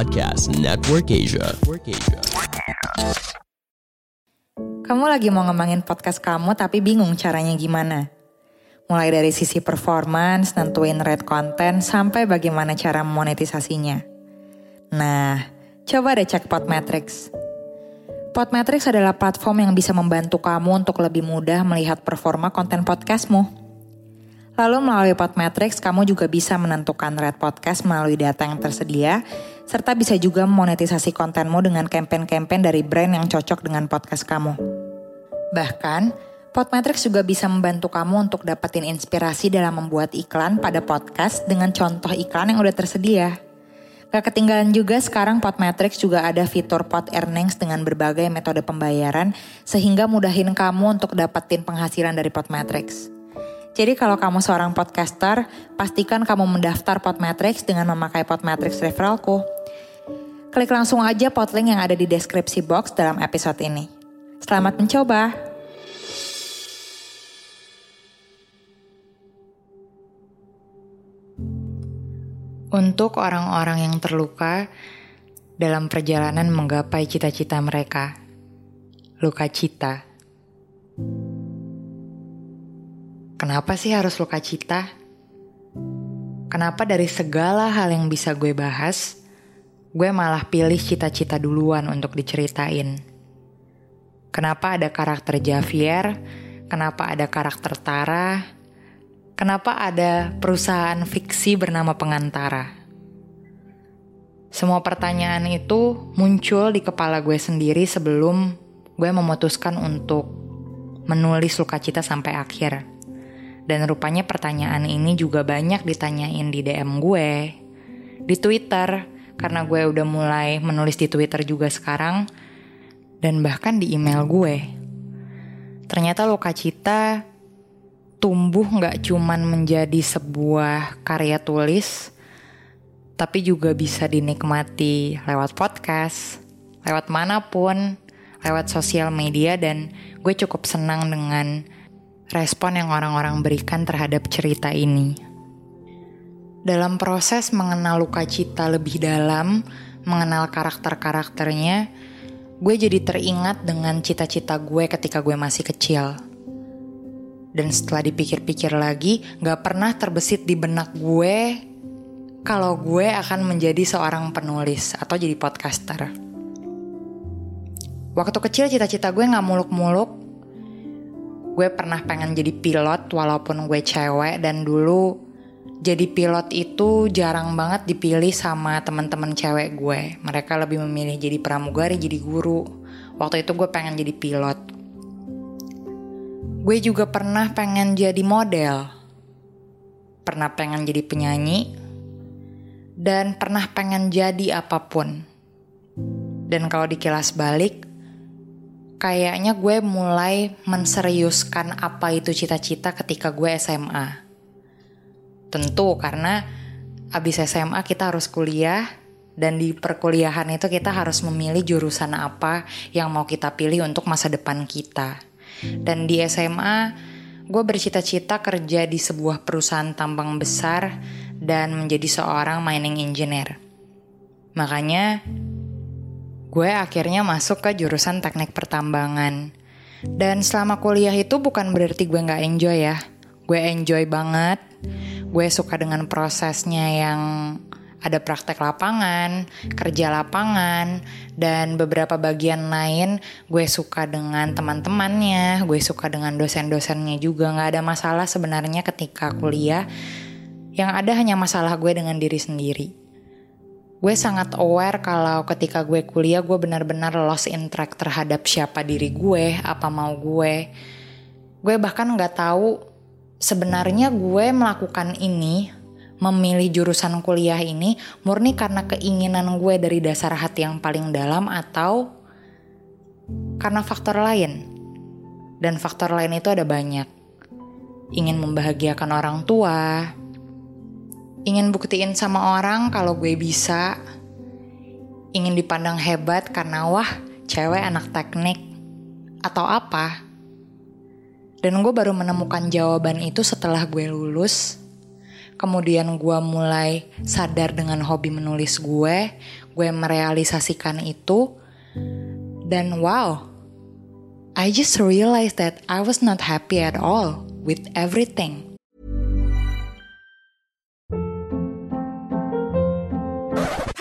Podcast Network Asia. Kamu lagi mau ngembangin podcast kamu tapi bingung caranya gimana? Mulai dari sisi performance, nentuin rate konten, sampai bagaimana cara monetisasinya. Nah, coba deh cek Podmetrics. Podmetrics adalah platform yang bisa membantu kamu untuk lebih mudah melihat performa konten podcastmu. Lalu melalui Podmetrics, kamu juga bisa menentukan rate podcast melalui data yang tersedia, serta bisa juga monetisasi kontenmu dengan campaign-campaign dari brand yang cocok dengan podcast kamu. Bahkan, Podmetrics juga bisa membantu kamu untuk dapetin inspirasi dalam membuat iklan pada podcast dengan contoh iklan yang udah tersedia. Gak ketinggalan juga sekarang Podmetrics juga ada fitur Pod Earnings dengan berbagai metode pembayaran sehingga mudahin kamu untuk dapetin penghasilan dari Podmetrics. Jadi kalau kamu seorang podcaster, pastikan kamu mendaftar Podmetrics dengan memakai Podmetrics referralku. Klik langsung aja podlink yang ada di deskripsi box dalam episode ini. Selamat mencoba! Untuk orang-orang yang terluka dalam perjalanan menggapai cita-cita mereka, luka cita. Kenapa sih harus luka cita? Kenapa dari segala hal yang bisa gue bahas, gue malah pilih cita-cita duluan untuk diceritain? Kenapa ada karakter Javier? Kenapa ada karakter Tara? Kenapa ada perusahaan fiksi bernama Pengantara? Semua pertanyaan itu muncul di kepala gue sendiri sebelum gue memutuskan untuk menulis luka cita sampai akhir. Dan rupanya pertanyaan ini juga banyak ditanyain di DM gue, di Twitter, karena gue udah mulai menulis di Twitter juga sekarang, dan bahkan di email gue. Ternyata luka cita tumbuh nggak cuman menjadi sebuah karya tulis, tapi juga bisa dinikmati lewat podcast, lewat mana pun, lewat sosial media dan gue cukup senang dengan respon yang orang-orang berikan terhadap cerita ini. Dalam proses mengenal luka cita lebih dalam, mengenal karakter-karakternya, gue jadi teringat dengan cita-cita gue ketika gue masih kecil dan setelah dipikir-pikir lagi, gak pernah terbesit di benak gue kalau gue akan menjadi seorang penulis atau jadi podcaster. Waktu kecil cita-cita gue gak muluk-muluk. Gue pernah pengen jadi pilot walaupun gue cewek dan dulu jadi pilot itu jarang banget dipilih sama teman-teman cewek gue. Mereka lebih memilih jadi pramugari, jadi guru. Waktu itu gue pengen jadi pilot Gue juga pernah pengen jadi model, pernah pengen jadi penyanyi, dan pernah pengen jadi apa pun. Dan kalau dikilas balik, kayaknya gue mulai menseriuskan apa itu cita-cita ketika gue SMA. Tentu karena abis SMA kita harus kuliah dan di perkuliahan itu kita harus memilih jurusan apa yang mau kita pilih untuk masa depan kita. Dan di SMA, gue bercita-cita kerja di sebuah perusahaan tambang besar dan menjadi seorang mining engineer. Makanya, gue akhirnya masuk ke jurusan teknik pertambangan. Dan selama kuliah itu bukan berarti gue gak enjoy ya. Gue enjoy banget. Gue suka dengan prosesnya yang ada praktek lapangan, kerja lapangan, dan beberapa bagian lain gue suka dengan teman-temannya, gue suka dengan dosen-dosennya juga. Gak ada masalah sebenarnya ketika kuliah. Yang ada hanya masalah gue dengan diri sendiri. Gue sangat aware kalau ketika gue kuliah gue benar-benar lost in track terhadap siapa diri gue, apa mau gue. Gue bahkan nggak tahu sebenarnya gue melakukan ini, memilih jurusan kuliah ini murni karena keinginan gue dari dasar hati yang paling dalam atau karena faktor lain. Dan faktor lain itu ada banyak. Ingin membahagiakan orang tua, ingin buktiin sama orang kalau gue bisa, ingin dipandang hebat karena wah cewek anak teknik, atau apa. Dan gue baru menemukan jawaban itu setelah gue lulus. Kemudian gue mulai sadar dengan hobi menulis gue, gue merealisasikan itu, dan wow, I just realized that I was not happy at all with everything.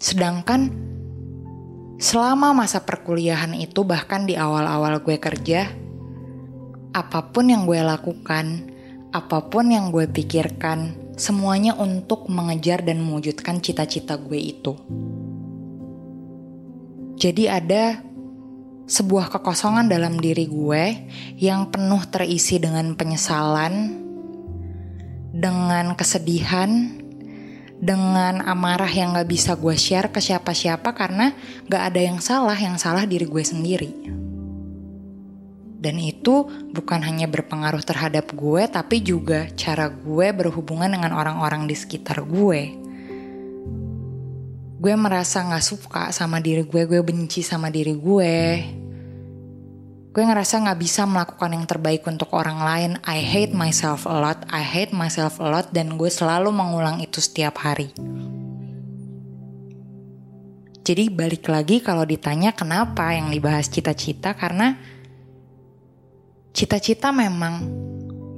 Sedangkan selama masa perkuliahan itu bahkan di awal-awal gue kerja, apa pun yang gue lakukan, apa pun yang gue pikirkan, semuanya untuk mengejar dan mewujudkan cita-cita gue itu. Jadi ada sebuah kekosongan dalam diri gue yang penuh terisi dengan penyesalan, dengan kesedihan, dengan amarah yang gak bisa gue share ke siapa-siapa karena gak ada yang salah, yang salah diri gue sendiri. Dan itu bukan hanya berpengaruh terhadap gue, tapi juga cara gue berhubungan dengan orang-orang di sekitar gue. Gue merasa gak suka sama diri gue, gue benci sama diri gue. Gue ngerasa gak bisa melakukan yang terbaik untuk orang lain. I hate myself a lot, I hate myself a lot, dan gue selalu mengulang itu setiap hari. Jadi balik lagi kalau ditanya kenapa yang dibahas cita-cita, karena cita-cita memang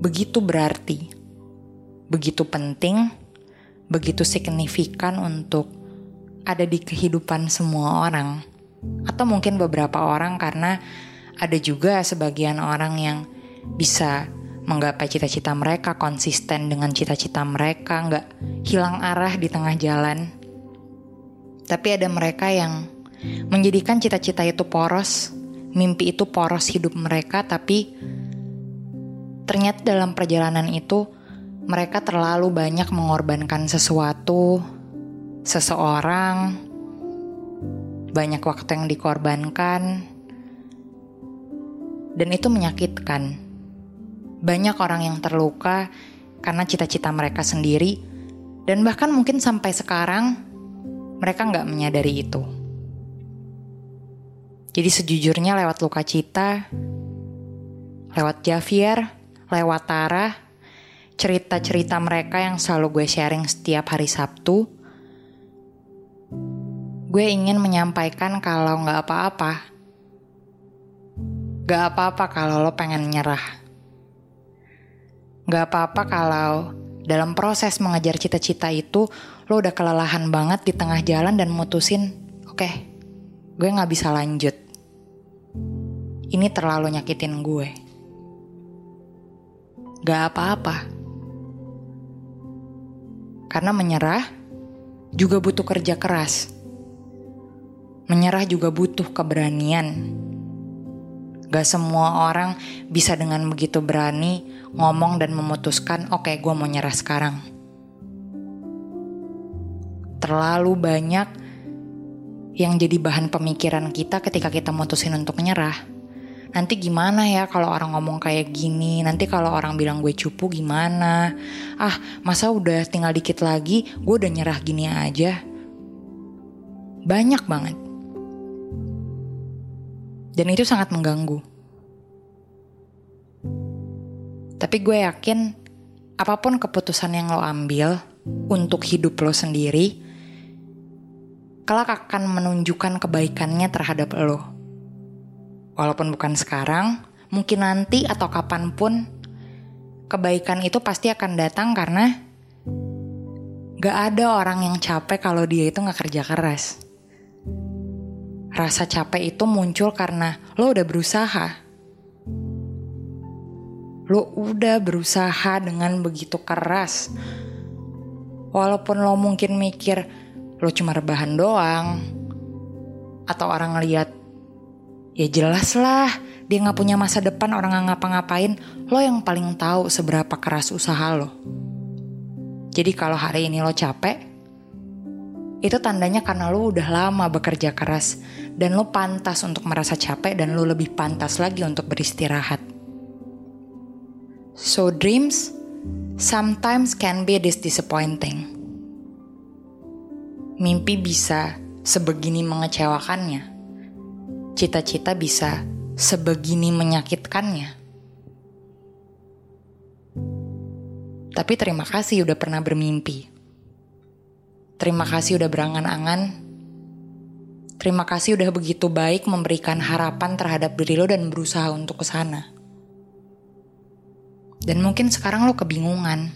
begitu berarti, begitu penting, begitu signifikan untuk ada di kehidupan semua orang, atau mungkin beberapa orang, karena ada juga sebagian orang yang bisa menggapai cita-cita mereka, konsisten dengan cita-cita mereka, nggak hilang arah di tengah jalan. Tapi ada mereka yang menjadikan cita-cita itu poros, mimpi itu poros hidup mereka, tapi ternyata dalam perjalanan itu mereka terlalu banyak mengorbankan sesuatu, seseorang, banyak waktu yang dikorbankan, dan itu menyakitkan. Banyak orang yang terluka karena cita-cita mereka sendiri, dan bahkan mungkin sampai sekarang mereka nggak menyadari itu. Jadi sejujurnya lewat luka cita, lewat Javier, lewat Tara, cerita-cerita mereka yang selalu gue sharing setiap hari Sabtu, gue ingin menyampaikan kalau nggak apa-apa. Gak apa-apa kalau lo pengen nyerah. Gak apa-apa kalau dalam proses mengejar cita-cita itu lo udah kelelahan banget di tengah jalan dan mutusin, oke, okay, gue gak bisa lanjut. Ini terlalu nyakitin gue. Gak apa-apa. Karena menyerah juga butuh kerja keras Menyerah juga butuh keberanian. Gak semua orang bisa dengan begitu berani ngomong dan memutuskan, oke okay, gue mau nyerah sekarang. Terlalu banyak yang jadi bahan pemikiran kita ketika kita mutusin untuk menyerah. nanti gimana ya kalau orang ngomong kayak gini nanti kalau orang bilang gue cupu gimana ah masa udah tinggal dikit lagi gue udah nyerah gini aja banyak banget dan itu sangat mengganggu tapi gue yakin apa pun keputusan yang lo ambil untuk hidup lo sendiri kelak akan menunjukkan kebaikannya terhadap lo. Walaupun bukan sekarang, mungkin nanti atau kapan pun, kebaikan itu pasti akan datang karena gak ada orang yang capek kalau dia itu gak kerja keras. Rasa capek itu muncul karena lo udah berusaha. Lo udah berusaha dengan begitu keras. Walaupun lo mungkin mikir, lo cuma rebahan doang atau orang ngeliat ya jelas lah dia nggak punya masa depan orang nggak ngapa-ngapain lo yang paling tahu seberapa keras usaha lo jadi kalau hari ini lo capek itu tandanya karena lo udah lama bekerja keras dan lo pantas untuk merasa capek dan lo lebih pantas lagi untuk beristirahat so dreams sometimes can be this disappointing Mimpi bisa sebegini mengecewakannya. Cita-cita bisa sebegini menyakitkannya. Tapi terima kasih udah pernah bermimpi. Terima kasih udah berangan-angan. Terima kasih udah begitu baik memberikan harapan terhadap diri lo dan berusaha untuk ke sana. Dan mungkin sekarang lo kebingungan.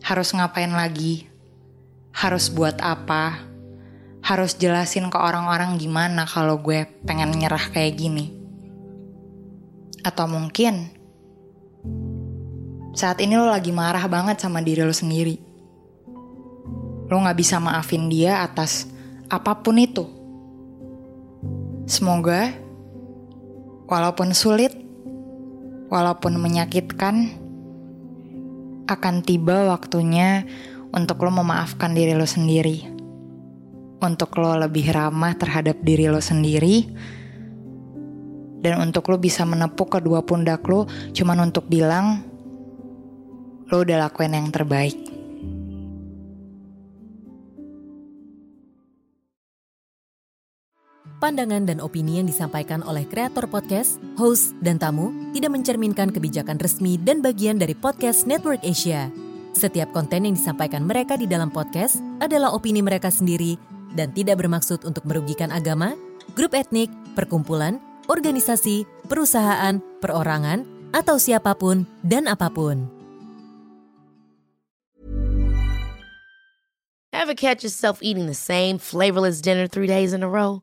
Harus ngapain lagi? harus buat apa, harus jelasin ke orang-orang gimana kalau gue pengen nyerah kayak gini. Atau mungkin saat ini lo lagi marah banget sama diri lo sendiri. Lo gak bisa maafin dia atas apa pun itu. Semoga walaupun sulit, walaupun menyakitkan, akan tiba waktunya untuk lo memaafkan diri lo sendiri, untuk lo lebih ramah terhadap diri lo sendiri, dan untuk lo bisa menepuk kedua pundak lo cuman untuk bilang lo udah lakuin yang terbaik. Pandangan dan opini yang disampaikan oleh kreator podcast, host, dan tamu tidak mencerminkan kebijakan resmi dan bagian dari podcast Network Asia. Setiap konten yang disampaikan mereka di dalam podcast adalah opini mereka sendiri dan tidak bermaksud untuk merugikan agama, grup etnik, perkumpulan, organisasi, perusahaan, perorangan, atau siapa pun dan apa pun. Ever catch yourself eating the same flavorless dinner three days in a row?